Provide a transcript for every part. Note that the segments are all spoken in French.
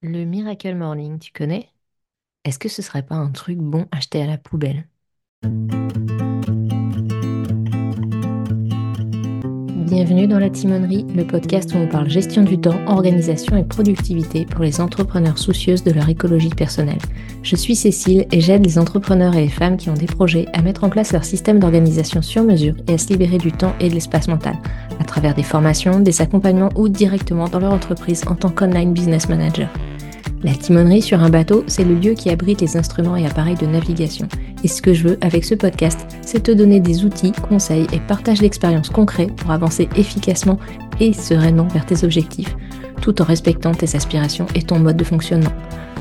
Le Miracle Morning, tu connais? Est-ce que ce serait pas un truc bon acheté à la poubelle? Bienvenue dans la Timonerie, le podcast où on parle gestion du temps, organisation et productivité pour les entrepreneurs soucieuses de leur écologie personnelle. Je suis Cécile et j'aide les entrepreneurs et les femmes qui ont des projets à mettre en place leur système d'organisation sur mesure et à se libérer du temps et de l'espace mental, à travers des formations, des accompagnements ou directement dans leur entreprise en tant qu'online business manager. La timonerie sur un bateau, c'est le lieu qui abrite les instruments et appareils de navigation. Et ce que je veux avec ce podcast, c'est te donner des outils, conseils et partage d'expériences concrets pour avancer efficacement et sereinement vers tes objectifs, tout en respectant tes aspirations et ton mode de fonctionnement,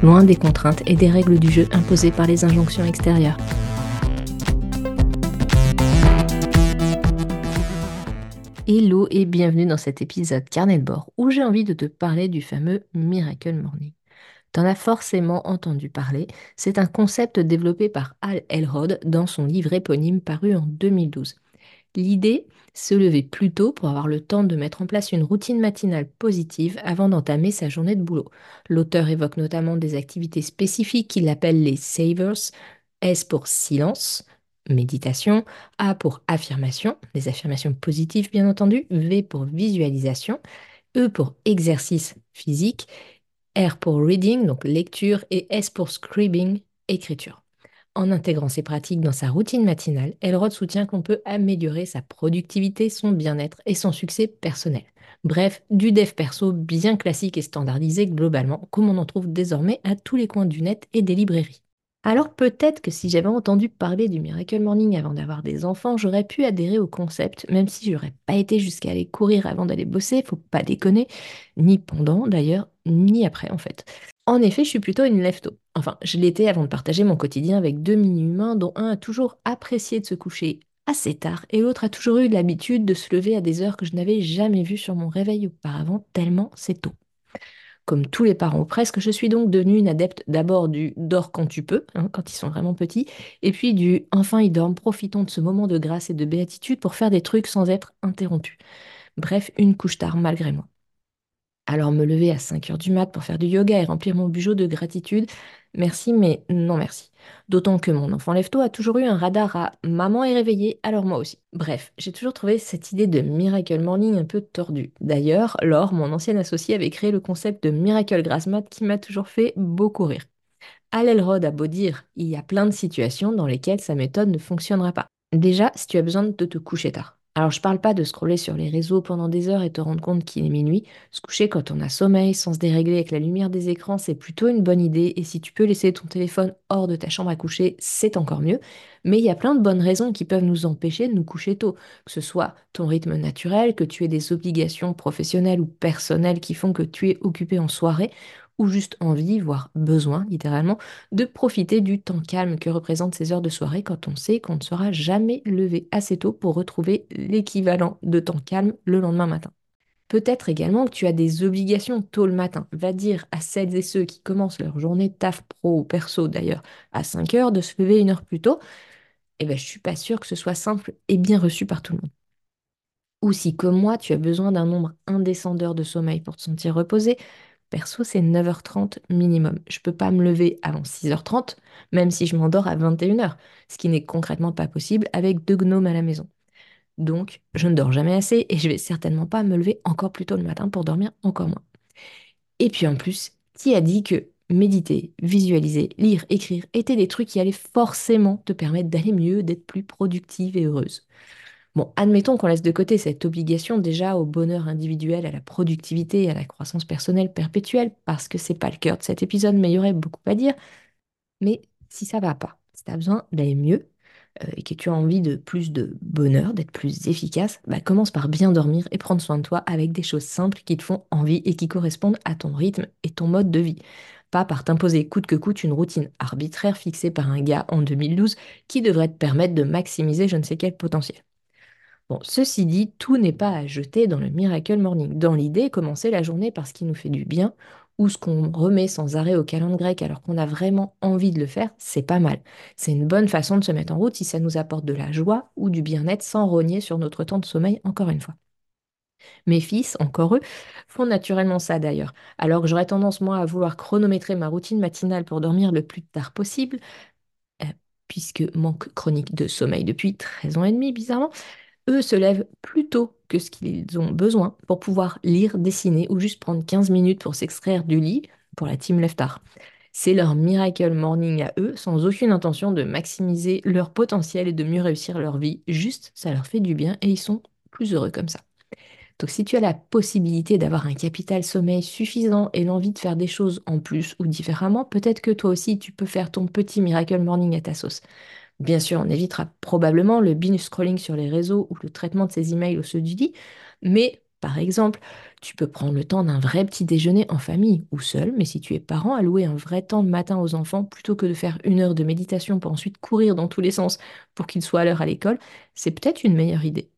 loin des contraintes et des règles du jeu imposées par les injonctions extérieures. Hello et bienvenue dans cet épisode carnet de bord où j'ai envie de te parler du fameux Miracle Morning. T'en as forcément entendu parler. C'est un concept développé par Al Elrod dans son livre éponyme paru en 2012. L'idée, se lever plus tôt pour avoir le temps de mettre en place une routine matinale positive avant d'entamer sa journée de boulot. L'auteur évoque notamment des activités spécifiques qu'il appelle les savers, S pour silence, méditation, A pour affirmation, des affirmations positives bien entendu, V pour visualisation, E pour exercice physique R pour reading, donc lecture, et S pour scribing, écriture. En intégrant ces pratiques dans sa routine matinale, Elrod soutient qu'on peut améliorer sa productivité, son bien-être et son succès personnel. Bref, du dev perso bien classique et standardisé globalement, comme on en trouve désormais à tous les coins du net et des librairies. Alors peut-être que si j'avais entendu parler du Miracle Morning avant d'avoir des enfants, j'aurais pu adhérer au concept, même si j'aurais pas été jusqu'à aller courir avant d'aller bosser, faut pas déconner, ni pendant d'ailleurs, ni après en fait. En effet, je suis plutôt une lève-tôt. Enfin, je l'étais avant de partager mon quotidien avec deux mini-humains dont un a toujours apprécié de se coucher assez tard et l'autre a toujours eu l'habitude de se lever à des heures que je n'avais jamais vues sur mon réveil auparavant, tellement c'est tôt. Comme tous les parents ou presque, je suis donc devenue une adepte d'abord du dors quand tu peux, hein, quand ils sont vraiment petits, et puis du enfin ils dorment, profitons de ce moment de grâce et de béatitude pour faire des trucs sans être interrompus. Bref, une couche tard malgré moi. Alors me lever à 5 heures du mat pour faire du yoga et remplir mon bugeot de gratitude, merci mais non merci. D'autant que mon enfant lève a toujours eu un radar à maman est réveillée, alors moi aussi. Bref, j'ai toujours trouvé cette idée de Miracle Morning un peu tordue. D'ailleurs, Laure, mon ancienne associée, avait créé le concept de Miracle Grass Mat qui m'a toujours fait beaucoup rire. Al Elrod a beau dire, il y a plein de situations dans lesquelles sa méthode ne fonctionnera pas. Déjà, si tu as besoin de te coucher tard. Alors, je parle pas de scroller sur les réseaux pendant des heures et te rendre compte qu'il est minuit. Se coucher quand on a sommeil, sans se dérégler avec la lumière des écrans, c'est plutôt une bonne idée. Et si tu peux laisser ton téléphone hors de ta chambre à coucher, c'est encore mieux. Mais il y a plein de bonnes raisons qui peuvent nous empêcher de nous coucher tôt. Que ce soit ton rythme naturel, que tu aies des obligations professionnelles ou personnelles qui font que tu es occupé en soirée, ou juste envie, voire besoin littéralement, de profiter du temps calme que représentent ces heures de soirée quand on sait qu'on ne sera jamais levé assez tôt pour retrouver l'équivalent de temps calme le lendemain matin. Peut-être également que tu as des obligations tôt le matin. Va dire à celles et ceux qui commencent leur journée taf pro ou perso d'ailleurs à 5 heures de se lever une heure plus tôt. Eh ben, je suis pas sûre que ce soit simple et bien reçu par tout le monde. Ou si, comme moi, tu as besoin d'un nombre indécent de sommeil pour te sentir reposé, Perso, c'est 9h30 minimum. Je peux pas me lever avant 6h30, même si je m'endors à 21h, ce qui n'est concrètement pas possible avec deux gnomes à la maison. Donc, je ne dors jamais assez et je vais certainement pas me lever encore plus tôt le matin pour dormir encore moins. Et puis en plus, qui a dit que méditer, visualiser, lire, écrire étaient des trucs qui allaient forcément te permettre d'aller mieux, d'être plus productive et heureuse? Bon, admettons qu'on laisse de côté cette obligation déjà au bonheur individuel, à la productivité à la croissance personnelle perpétuelle, parce que c'est pas le cœur de cet épisode, mais il y aurait beaucoup à dire. Mais si ça va pas, si tu as besoin d'aller mieux euh, et que tu as envie de plus de bonheur, d'être plus efficace, bah commence par bien dormir et prendre soin de toi avec des choses simples qui te font envie et qui correspondent à ton rythme et ton mode de vie. Pas par t'imposer coûte que coûte une routine arbitraire fixée par un gars en 2012 qui devrait te permettre de maximiser je ne sais quel potentiel. Bon, ceci dit, tout n'est pas à jeter dans le Miracle Morning. Dans l'idée, commencer la journée par ce qui nous fait du bien ou ce qu'on remet sans arrêt au calendrier grec alors qu'on a vraiment envie de le faire, c'est pas mal. C'est une bonne façon de se mettre en route si ça nous apporte de la joie ou du bien-être sans rogner sur notre temps de sommeil, encore une fois. Mes fils, encore eux, font naturellement ça d'ailleurs. Alors que j'aurais tendance, moi, à vouloir chronométrer ma routine matinale pour dormir le plus tard possible, euh, puisque manque chronique de sommeil depuis 13 ans et demi, bizarrement, eux se lèvent plus tôt que ce qu'ils ont besoin pour pouvoir lire, dessiner ou juste prendre 15 minutes pour s'extraire du lit pour la team Leftar. C'est leur miracle morning à eux, sans aucune intention de maximiser leur potentiel et de mieux réussir leur vie. Juste, ça leur fait du bien et ils sont plus heureux comme ça. Donc si tu as la possibilité d'avoir un capital sommeil suffisant et l'envie de faire des choses en plus ou différemment, peut-être que toi aussi tu peux faire ton petit miracle morning à ta sauce. Bien sûr, on évitera probablement le binge scrolling sur les réseaux ou le traitement de ses emails au saut du lit, mais par exemple, tu peux prendre le temps d'un vrai petit déjeuner en famille ou seul, mais si tu es parent, allouer un vrai temps le matin aux enfants plutôt que de faire une heure de méditation pour ensuite courir dans tous les sens pour qu'ils soient à l'heure à l'école, c'est peut-être une meilleure idée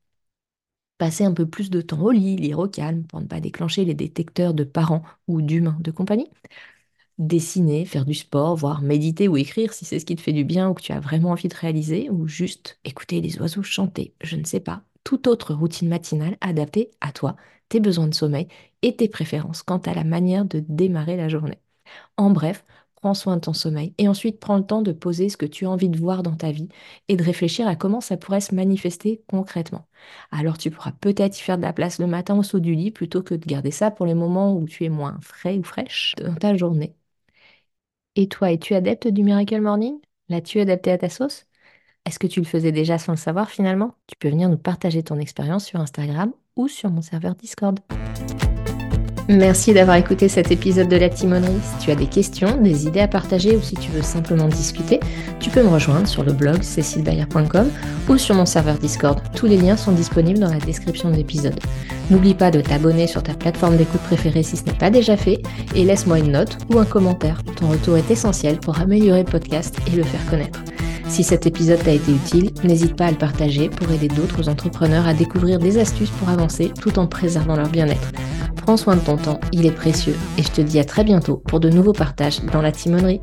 passer un peu plus de temps au lit, lire au calme pour ne pas déclencher les détecteurs de parents ou d'humains de compagnie. Dessiner, faire du sport, voire méditer ou écrire si c'est ce qui te fait du bien ou que tu as vraiment envie de réaliser, ou juste écouter les oiseaux chanter, je ne sais pas. Toute autre routine matinale adaptée à toi, tes besoins de sommeil et tes préférences quant à la manière de démarrer la journée. En bref, prends soin de ton sommeil et ensuite prends le temps de poser ce que tu as envie de voir dans ta vie et de réfléchir à comment ça pourrait se manifester concrètement. Alors tu pourras peut-être y faire de la place le matin au saut du lit plutôt que de garder ça pour les moments où tu es moins frais ou fraîche dans ta journée. Et toi, es-tu adepte du Miracle Morning? L'as-tu adapté à ta sauce? Est-ce que tu le faisais déjà sans le savoir finalement? Tu peux venir nous partager ton expérience sur Instagram ou sur mon serveur Discord. Merci d'avoir écouté cet épisode de La Timonerie. Si tu as des questions, des idées à partager ou si tu veux simplement discuter, tu peux me rejoindre sur le blog cécilebayer.com ou sur mon serveur Discord. Tous les liens sont disponibles dans la description de l'épisode. N'oublie pas de t'abonner sur ta plateforme d'écoute préférée si ce n'est pas déjà fait et laisse-moi une note ou un commentaire. Ton retour est essentiel pour améliorer le podcast et le faire connaître. Si cet épisode t'a été utile, n'hésite pas à le partager pour aider d'autres entrepreneurs à découvrir des astuces pour avancer tout en préservant leur bien-être. Prends soin de ton temps, il est précieux, et je te dis à très bientôt pour de nouveaux partages dans la timonerie.